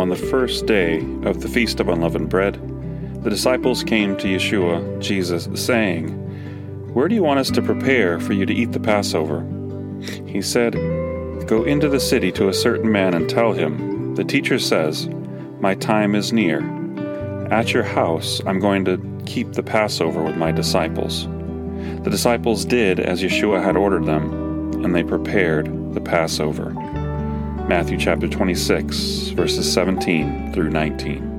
on the first day of the Feast of Unleavened Bread, the disciples came to Yeshua, Jesus, saying, Where do you want us to prepare for you to eat the Passover? He said, Go into the city to a certain man and tell him, The teacher says, My time is near. At your house I'm going to keep the Passover with my disciples. The disciples did as Yeshua had ordered them, and they prepared the Passover. Matthew chapter 26, verses 17 through 19.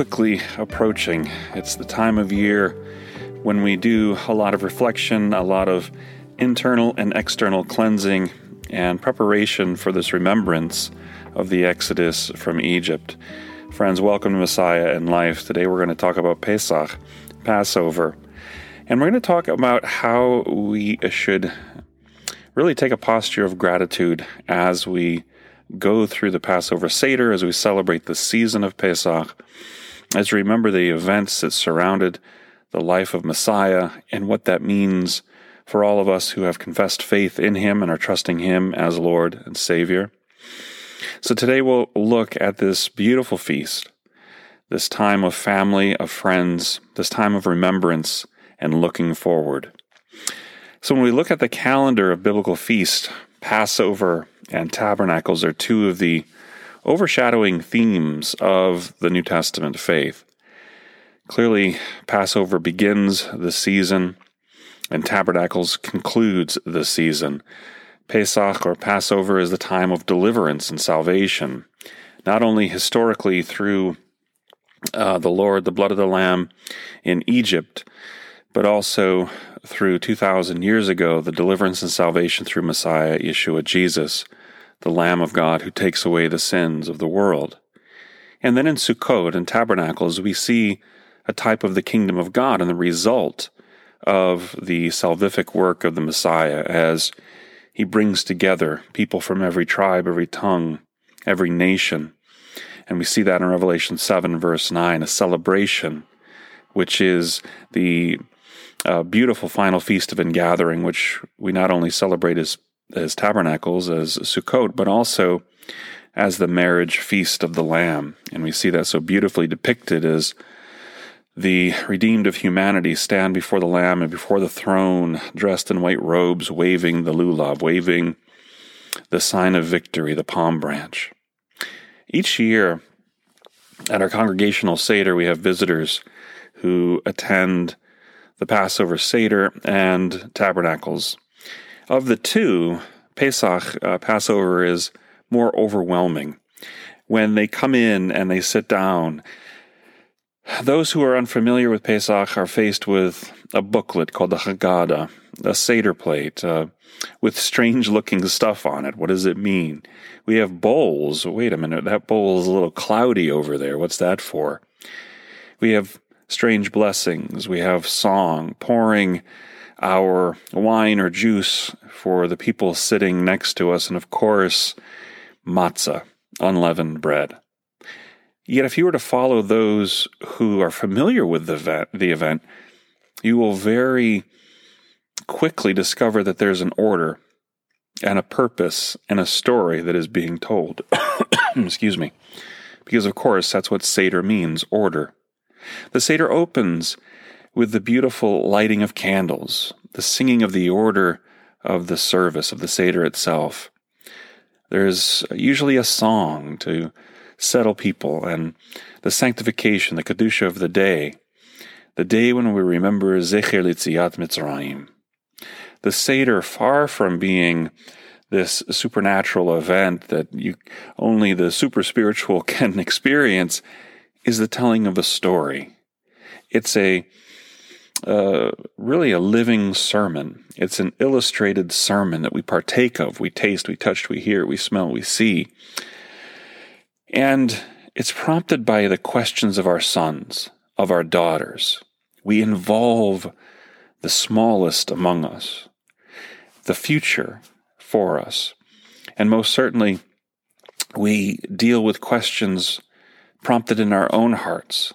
Quickly approaching. It's the time of year when we do a lot of reflection, a lot of internal and external cleansing, and preparation for this remembrance of the Exodus from Egypt. Friends, welcome to Messiah and Life. Today we're going to talk about Pesach, Passover, and we're going to talk about how we should really take a posture of gratitude as we go through the Passover Seder, as we celebrate the season of Pesach, as we remember the events that surrounded the life of Messiah and what that means for all of us who have confessed faith in Him and are trusting Him as Lord and Savior. So today we'll look at this beautiful feast, this time of family, of friends, this time of remembrance and looking forward. So when we look at the calendar of biblical feast, Passover and tabernacles are two of the overshadowing themes of the New Testament faith. Clearly, Passover begins the season, and tabernacles concludes the season. Pesach or Passover is the time of deliverance and salvation, not only historically through uh, the Lord, the blood of the Lamb in Egypt, but also through 2,000 years ago, the deliverance and salvation through Messiah, Yeshua Jesus the Lamb of God who takes away the sins of the world. And then in Sukkot and Tabernacles, we see a type of the kingdom of God and the result of the salvific work of the Messiah as he brings together people from every tribe, every tongue, every nation. And we see that in Revelation 7, verse 9, a celebration, which is the uh, beautiful final feast of ingathering, which we not only celebrate as as tabernacles, as Sukkot, but also as the marriage feast of the Lamb. And we see that so beautifully depicted as the redeemed of humanity stand before the Lamb and before the throne, dressed in white robes, waving the lulav, waving the sign of victory, the palm branch. Each year at our congregational Seder, we have visitors who attend the Passover Seder and Tabernacles. Of the two, Pesach, uh, Passover, is more overwhelming. When they come in and they sit down, those who are unfamiliar with Pesach are faced with a booklet called the Haggadah, a Seder plate uh, with strange looking stuff on it. What does it mean? We have bowls. Wait a minute, that bowl is a little cloudy over there. What's that for? We have strange blessings. We have song, pouring our wine or juice for the people sitting next to us, and of course, matzah, unleavened bread. Yet, if you were to follow those who are familiar with the event, the event, you will very quickly discover that there's an order and a purpose and a story that is being told. Excuse me. Because, of course, that's what Seder means order. The Seder opens with the beautiful lighting of candles, the singing of the order of the service, of the Seder itself. There's usually a song to settle people and the sanctification, the Kedusha of the day, the day when we remember Zecher Litziat Mitzrayim. The Seder, far from being this supernatural event that you only the super spiritual can experience, is the telling of a story. It's a uh, really a living sermon. It's an illustrated sermon that we partake of. We taste, we touch, we hear, we smell, we see. And it's prompted by the questions of our sons, of our daughters. We involve the smallest among us, the future for us. And most certainly, we deal with questions prompted in our own hearts.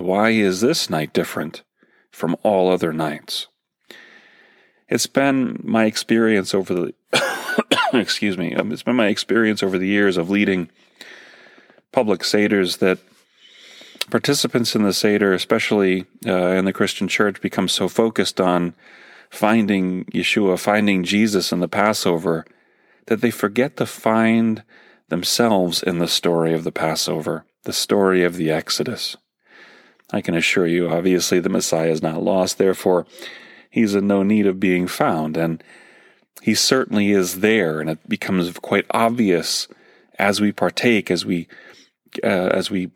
Why is this night different from all other nights? It's been my experience over the excuse me, um, it's been my experience over the years of leading public seders that participants in the seder, especially uh, in the Christian church, become so focused on finding Yeshua, finding Jesus in the Passover, that they forget to find themselves in the story of the Passover, the story of the Exodus. I can assure you, obviously, the Messiah is not lost, therefore, he's in no need of being found. And he certainly is there, and it becomes quite obvious as we partake, as we uh, as we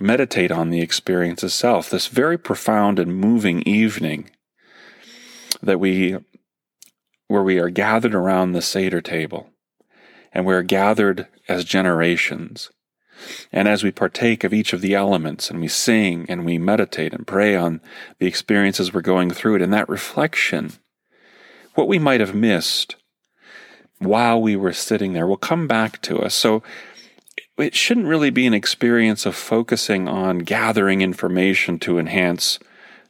meditate on the experience itself. This very profound and moving evening that we, where we are gathered around the Seder table, and we are gathered as generations. And as we partake of each of the elements and we sing and we meditate and pray on the experiences we're going through it, in that reflection, what we might have missed while we were sitting there will come back to us. So it shouldn't really be an experience of focusing on gathering information to enhance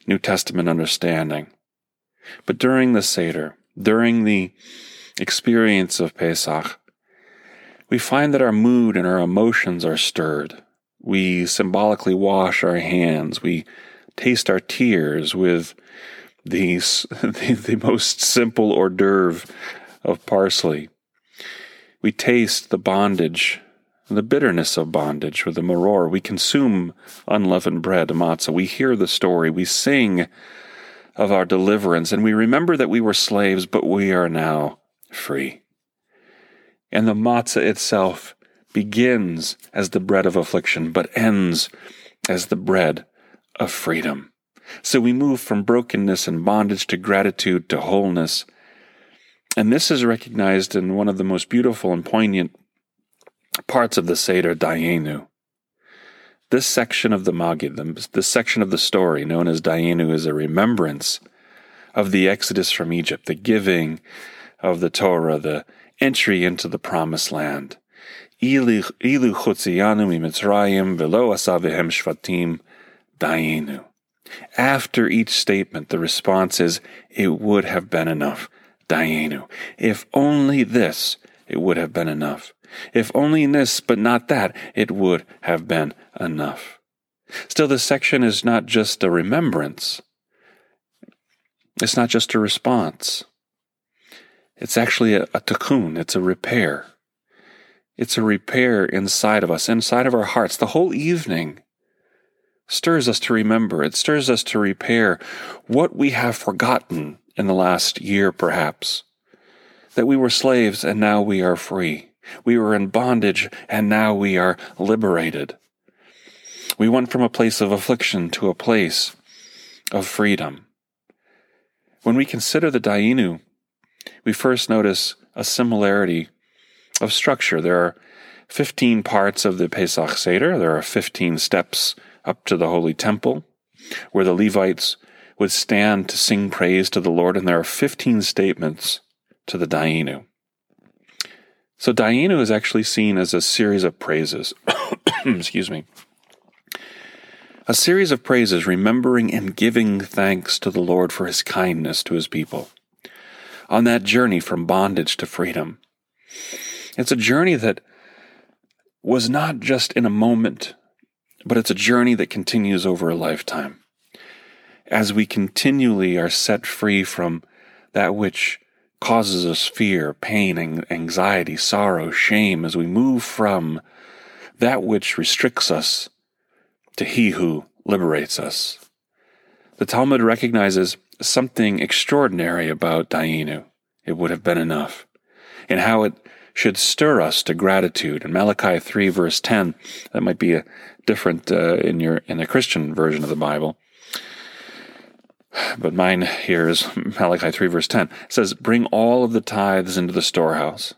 New Testament understanding. But during the Seder, during the experience of Pesach, we find that our mood and our emotions are stirred. We symbolically wash our hands. We taste our tears with these, the, the most simple hors d'oeuvre of parsley. We taste the bondage, the bitterness of bondage with the maror. We consume unleavened bread, matzah. We hear the story. We sing of our deliverance, and we remember that we were slaves, but we are now free. And the matzah itself begins as the bread of affliction, but ends as the bread of freedom. So we move from brokenness and bondage to gratitude to wholeness. And this is recognized in one of the most beautiful and poignant parts of the Seder, Dayenu. This section of the Magid, this section of the story known as Dayenu, is a remembrance of the exodus from Egypt, the giving of the Torah, the entry into the promised land. After each statement, the response is, it would have been enough. Dayenu. If only this, it would have been enough. If only this, but not that, it would have been enough. Still, this section is not just a remembrance. It's not just a response. It's actually a, a tikkun. It's a repair. It's a repair inside of us, inside of our hearts. The whole evening stirs us to remember. It stirs us to repair what we have forgotten in the last year, perhaps. That we were slaves and now we are free. We were in bondage and now we are liberated. We went from a place of affliction to a place of freedom. When we consider the Dayenu, we first notice a similarity of structure. There are 15 parts of the Pesach Seder. There are 15 steps up to the Holy Temple where the Levites would stand to sing praise to the Lord, and there are 15 statements to the Dayenu. So Dayenu is actually seen as a series of praises. Excuse me. A series of praises, remembering and giving thanks to the Lord for his kindness to his people on that journey from bondage to freedom. It's a journey that was not just in a moment, but it's a journey that continues over a lifetime. As we continually are set free from that which causes us fear, pain, anxiety, sorrow, shame, as we move from that which restricts us to He who liberates us. The Talmud recognizes something extraordinary about Dayenu. It would have been enough. And how it should stir us to gratitude. In Malachi 3 verse 10, that might be a different uh, in your in the Christian version of the Bible. But mine here is Malachi 3 verse 10. It says, Bring all of the tithes into the storehouse,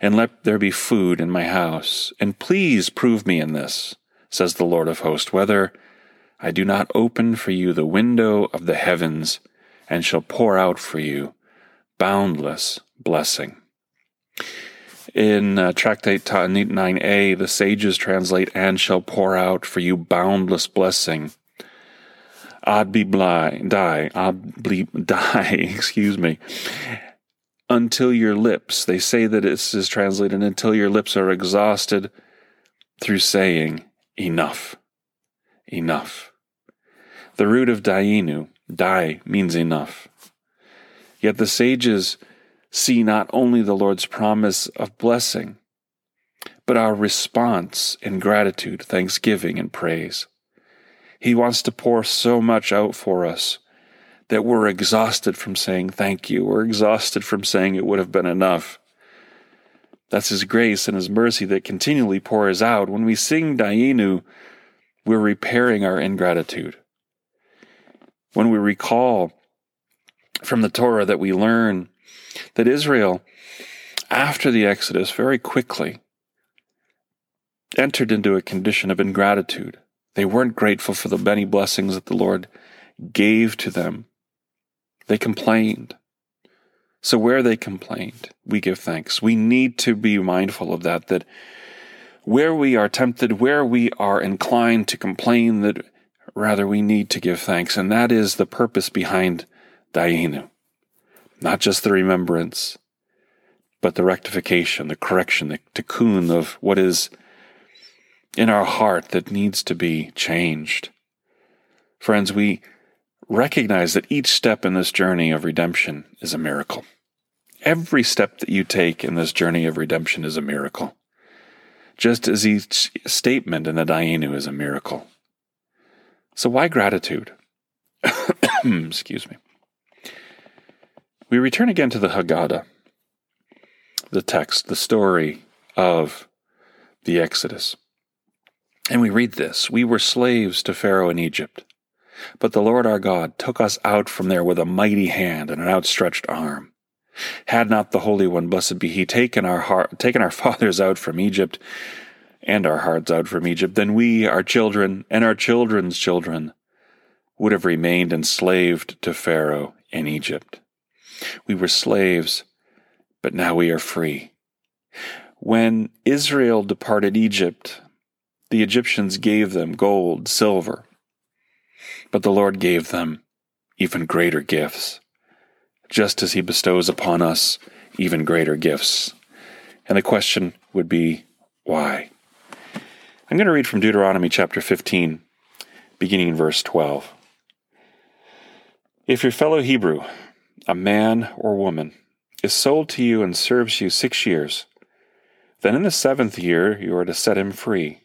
and let there be food in my house. And please prove me in this, says the Lord of hosts, whether I do not open for you the window of the heavens and shall pour out for you boundless blessing. In uh, Tractate Ta'anit 9a, the sages translate, and shall pour out for you boundless blessing. Ad bli dai, ad bli dai, excuse me, until your lips, they say that this is translated until your lips are exhausted through saying, enough, enough. The root of Dayenu, Dai, means enough. Yet the sages see not only the Lord's promise of blessing, but our response in gratitude, thanksgiving, and praise. He wants to pour so much out for us that we're exhausted from saying thank you. We're exhausted from saying it would have been enough. That's His grace and His mercy that continually pours out. When we sing Dayenu, we're repairing our ingratitude. When we recall from the Torah that we learn that Israel, after the Exodus, very quickly entered into a condition of ingratitude. They weren't grateful for the many blessings that the Lord gave to them. They complained. So, where they complained, we give thanks. We need to be mindful of that, that where we are tempted, where we are inclined to complain, that rather we need to give thanks. And that is the purpose behind Dayenu. Not just the remembrance, but the rectification, the correction, the tikkun of what is in our heart that needs to be changed. Friends, we recognize that each step in this journey of redemption is a miracle. Every step that you take in this journey of redemption is a miracle, just as each statement in the Dayenu is a miracle. So, why gratitude? Excuse me. We return again to the Haggadah, the text, the story of the Exodus. And we read this We were slaves to Pharaoh in Egypt. But the Lord our God took us out from there with a mighty hand and an outstretched arm. Had not the Holy One, blessed be He, taken our heart, taken our fathers out from Egypt, and our hearts out from Egypt, then we, our children, and our children's children, would have remained enslaved to Pharaoh in Egypt. We were slaves, but now we are free. When Israel departed Egypt, the Egyptians gave them gold, silver, but the Lord gave them even greater gifts, just as He bestows upon us even greater gifts. And the question would be, why? I'm going to read from Deuteronomy chapter 15, beginning in verse 12. If your fellow Hebrew, a man or woman, is sold to you and serves you six years, then in the seventh year you are to set him free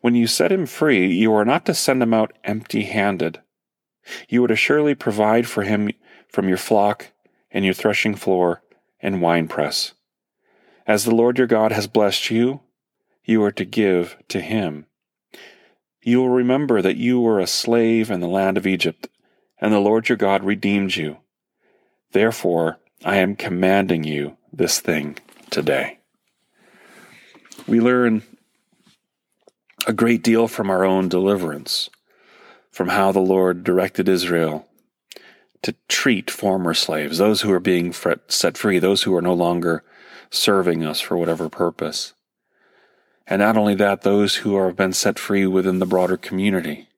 when you set him free, you are not to send him out empty handed. You are to surely provide for him from your flock and your threshing floor and winepress. As the Lord your God has blessed you, you are to give to him. You will remember that you were a slave in the land of Egypt, and the Lord your God redeemed you. Therefore, I am commanding you this thing today. We learn a great deal from our own deliverance, from how the Lord directed Israel to treat former slaves, those who are being set free, those who are no longer serving us for whatever purpose. And not only that, those who have been set free within the broader community.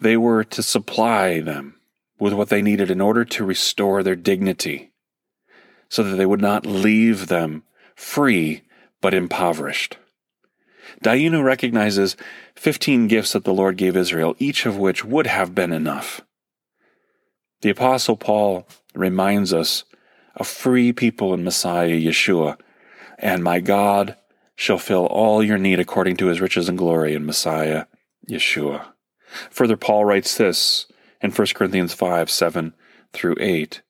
They were to supply them with what they needed in order to restore their dignity, so that they would not leave them free but impoverished. Dayenu recognizes 15 gifts that the Lord gave Israel, each of which would have been enough. The Apostle Paul reminds us of free people in Messiah Yeshua, and my God shall fill all your need according to his riches and glory in Messiah Yeshua. Further, Paul writes this in 1 Corinthians 5 7 through 8.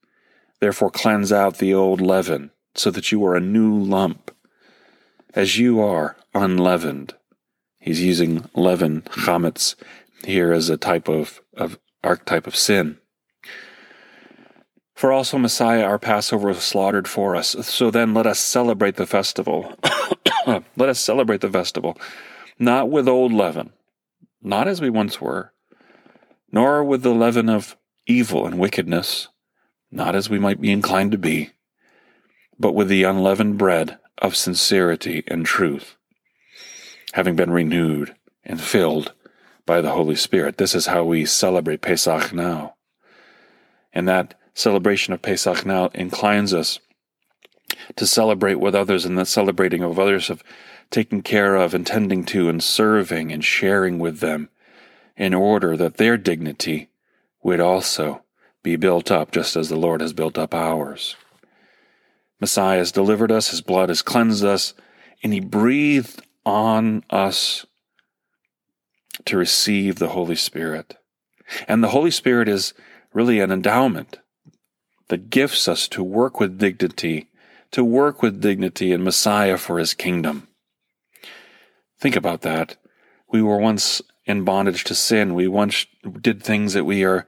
Therefore, cleanse out the old leaven, so that you are a new lump, as you are unleavened. He's using leaven, chametz, here as a type of, of archetype of sin. For also Messiah, our Passover, was slaughtered for us. So then let us celebrate the festival. let us celebrate the festival, not with old leaven, not as we once were, nor with the leaven of evil and wickedness, not as we might be inclined to be, but with the unleavened bread of sincerity and truth, having been renewed and filled by the Holy Spirit. This is how we celebrate Pesach now. And that celebration of Pesach now inclines us to celebrate with others and the celebrating of others of taking care of and tending to and serving and sharing with them in order that their dignity would also be built up just as the Lord has built up ours. Messiah has delivered us, his blood has cleansed us, and he breathed on us to receive the Holy Spirit. And the Holy Spirit is really an endowment that gifts us to work with dignity, to work with dignity and Messiah for his kingdom. Think about that. We were once in bondage to sin. We once did things that we are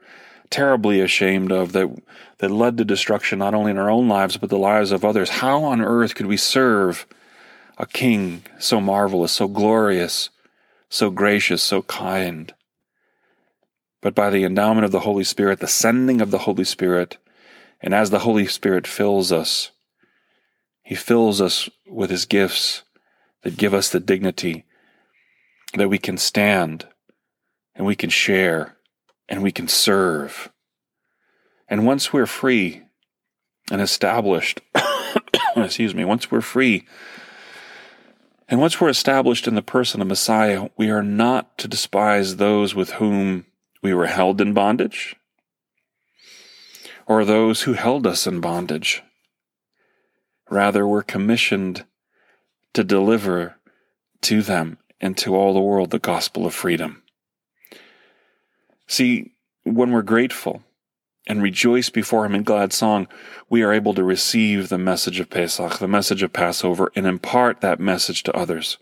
terribly ashamed of that that led to destruction not only in our own lives but the lives of others. How on earth could we serve a king so marvelous, so glorious, so gracious, so kind? But by the endowment of the Holy Spirit, the sending of the Holy Spirit, and as the Holy Spirit fills us, he fills us with his gifts that give us the dignity that we can stand and we can share and we can serve. And once we're free and established, excuse me, once we're free and once we're established in the person of Messiah, we are not to despise those with whom we were held in bondage or those who held us in bondage. Rather, we're commissioned to deliver to them and to all the world the gospel of freedom. See, when we're grateful and rejoice before Him in glad song, we are able to receive the message of Pesach, the message of Passover, and impart that message to others.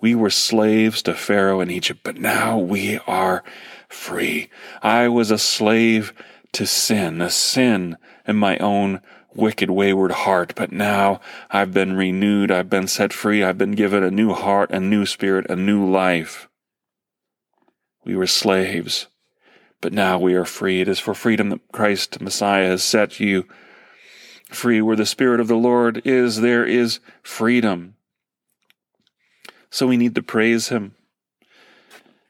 We were slaves to Pharaoh in Egypt, but now we are free. I was a slave to sin, a sin in my own wicked, wayward heart, but now I've been renewed, I've been set free, I've been given a new heart, a new spirit, a new life. We were slaves, but now we are free. It is for freedom that Christ Messiah has set you free. Where the Spirit of the Lord is, there is freedom. So we need to praise Him.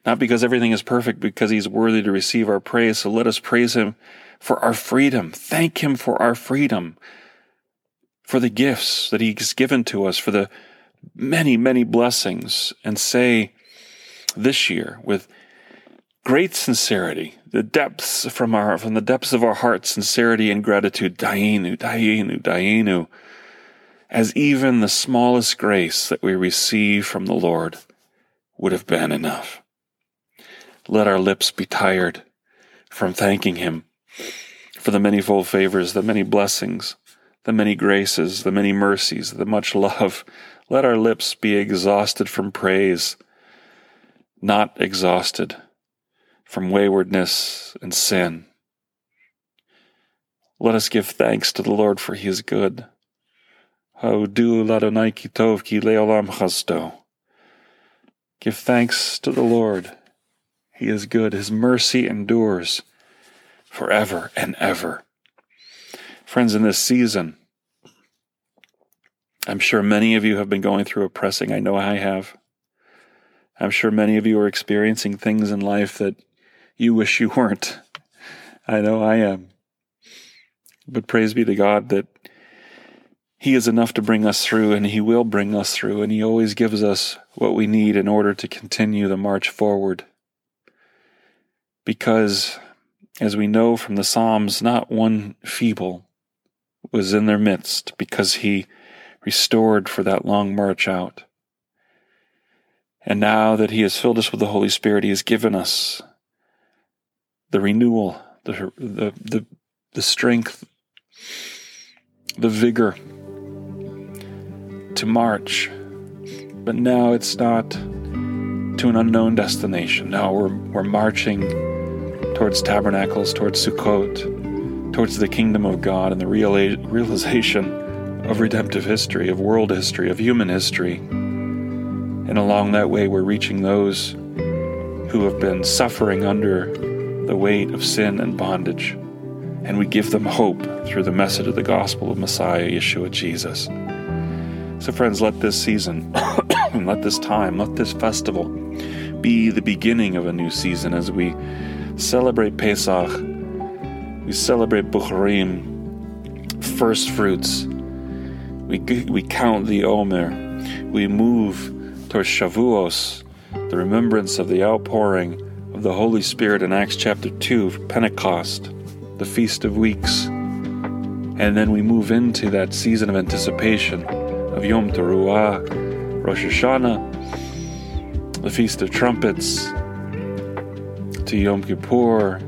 Not because everything is perfect, because He's worthy to receive our praise. So let us praise Him for our freedom. Thank Him for our freedom, for the gifts that He's given to us, for the many, many blessings, and say this year with great sincerity, the depths from our from the depths of our heart, sincerity and gratitude, Dayenu, Dayenu, Dayenu, as even the smallest grace that we receive from the Lord would have been enough. Let our lips be tired from thanking Him for the manifold favors, the many blessings, the many graces, the many mercies, the much love. Let our lips be exhausted from praise, not exhausted from waywardness and sin. Let us give thanks to the Lord for he is good. Give thanks to the Lord. He is good. His mercy endures forever and ever. Friends, in this season, I'm sure many of you have been going through a pressing. I know I have. I'm sure many of you are experiencing things in life that you wish you weren't. I know I am. But praise be to God that He is enough to bring us through, and He will bring us through, and He always gives us what we need in order to continue the march forward. Because, as we know from the Psalms, not one feeble was in their midst because He restored for that long march out. And now that He has filled us with the Holy Spirit, He has given us the renewal, the, the, the, the strength, the vigor to march. But now it's not to an unknown destination. Now we're, we're marching towards tabernacles, towards Sukkot, towards the kingdom of God and the realization of redemptive history, of world history, of human history. And along that way, we're reaching those who have been suffering under the weight of sin and bondage. And we give them hope through the message of the gospel of Messiah, Yeshua Jesus. So, friends, let this season, let this time, let this festival be the beginning of a new season as we celebrate Pesach, we celebrate Bikkurim, first fruits. We, we count the Omer. We move towards Shavuos, the remembrance of the outpouring of the Holy Spirit in Acts chapter 2, Pentecost, the Feast of Weeks. And then we move into that season of anticipation of Yom Teruah, Rosh Hashanah, the Feast of Trumpets, to Yom Kippur,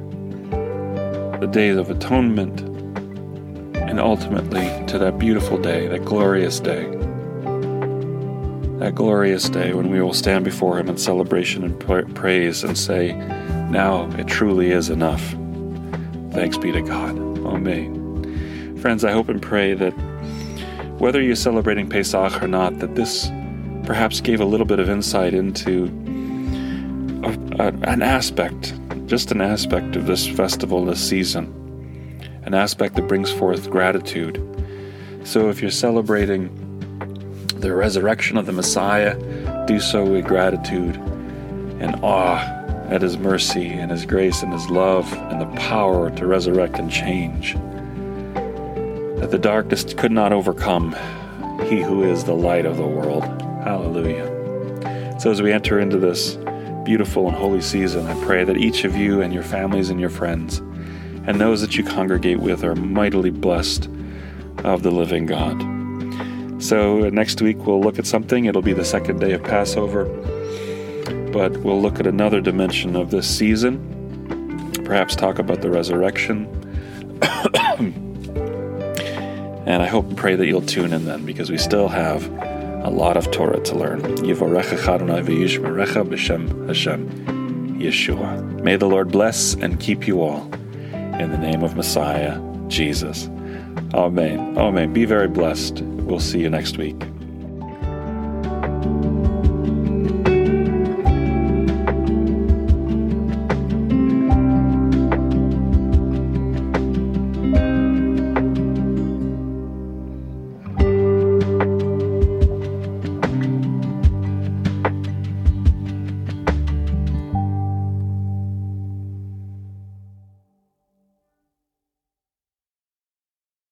the Days of Atonement, and ultimately to that beautiful day, that glorious day. That glorious day when we will stand before Him in celebration and praise and say, Now it truly is enough. Thanks be to God. Amen. Friends, I hope and pray that whether you're celebrating Pesach or not, that this perhaps gave a little bit of insight into an aspect, just an aspect of this festival, this season, an aspect that brings forth gratitude. So if you're celebrating the resurrection of the Messiah, do so with gratitude and awe at His mercy and His grace and His love and the power to resurrect and change that the darkness could not overcome he who is the light of the world. Hallelujah. So, as we enter into this beautiful and holy season, I pray that each of you and your families and your friends and those that you congregate with are mightily blessed of the living God. So, next week we'll look at something. It'll be the second day of Passover, but we'll look at another dimension of this season, perhaps talk about the resurrection. And I hope and pray that you'll tune in then because we still have a lot of Torah to learn. Yeshua. May the Lord bless and keep you all in the name of Messiah, Jesus. Amen. Amen. Be very blessed. We'll see you next week.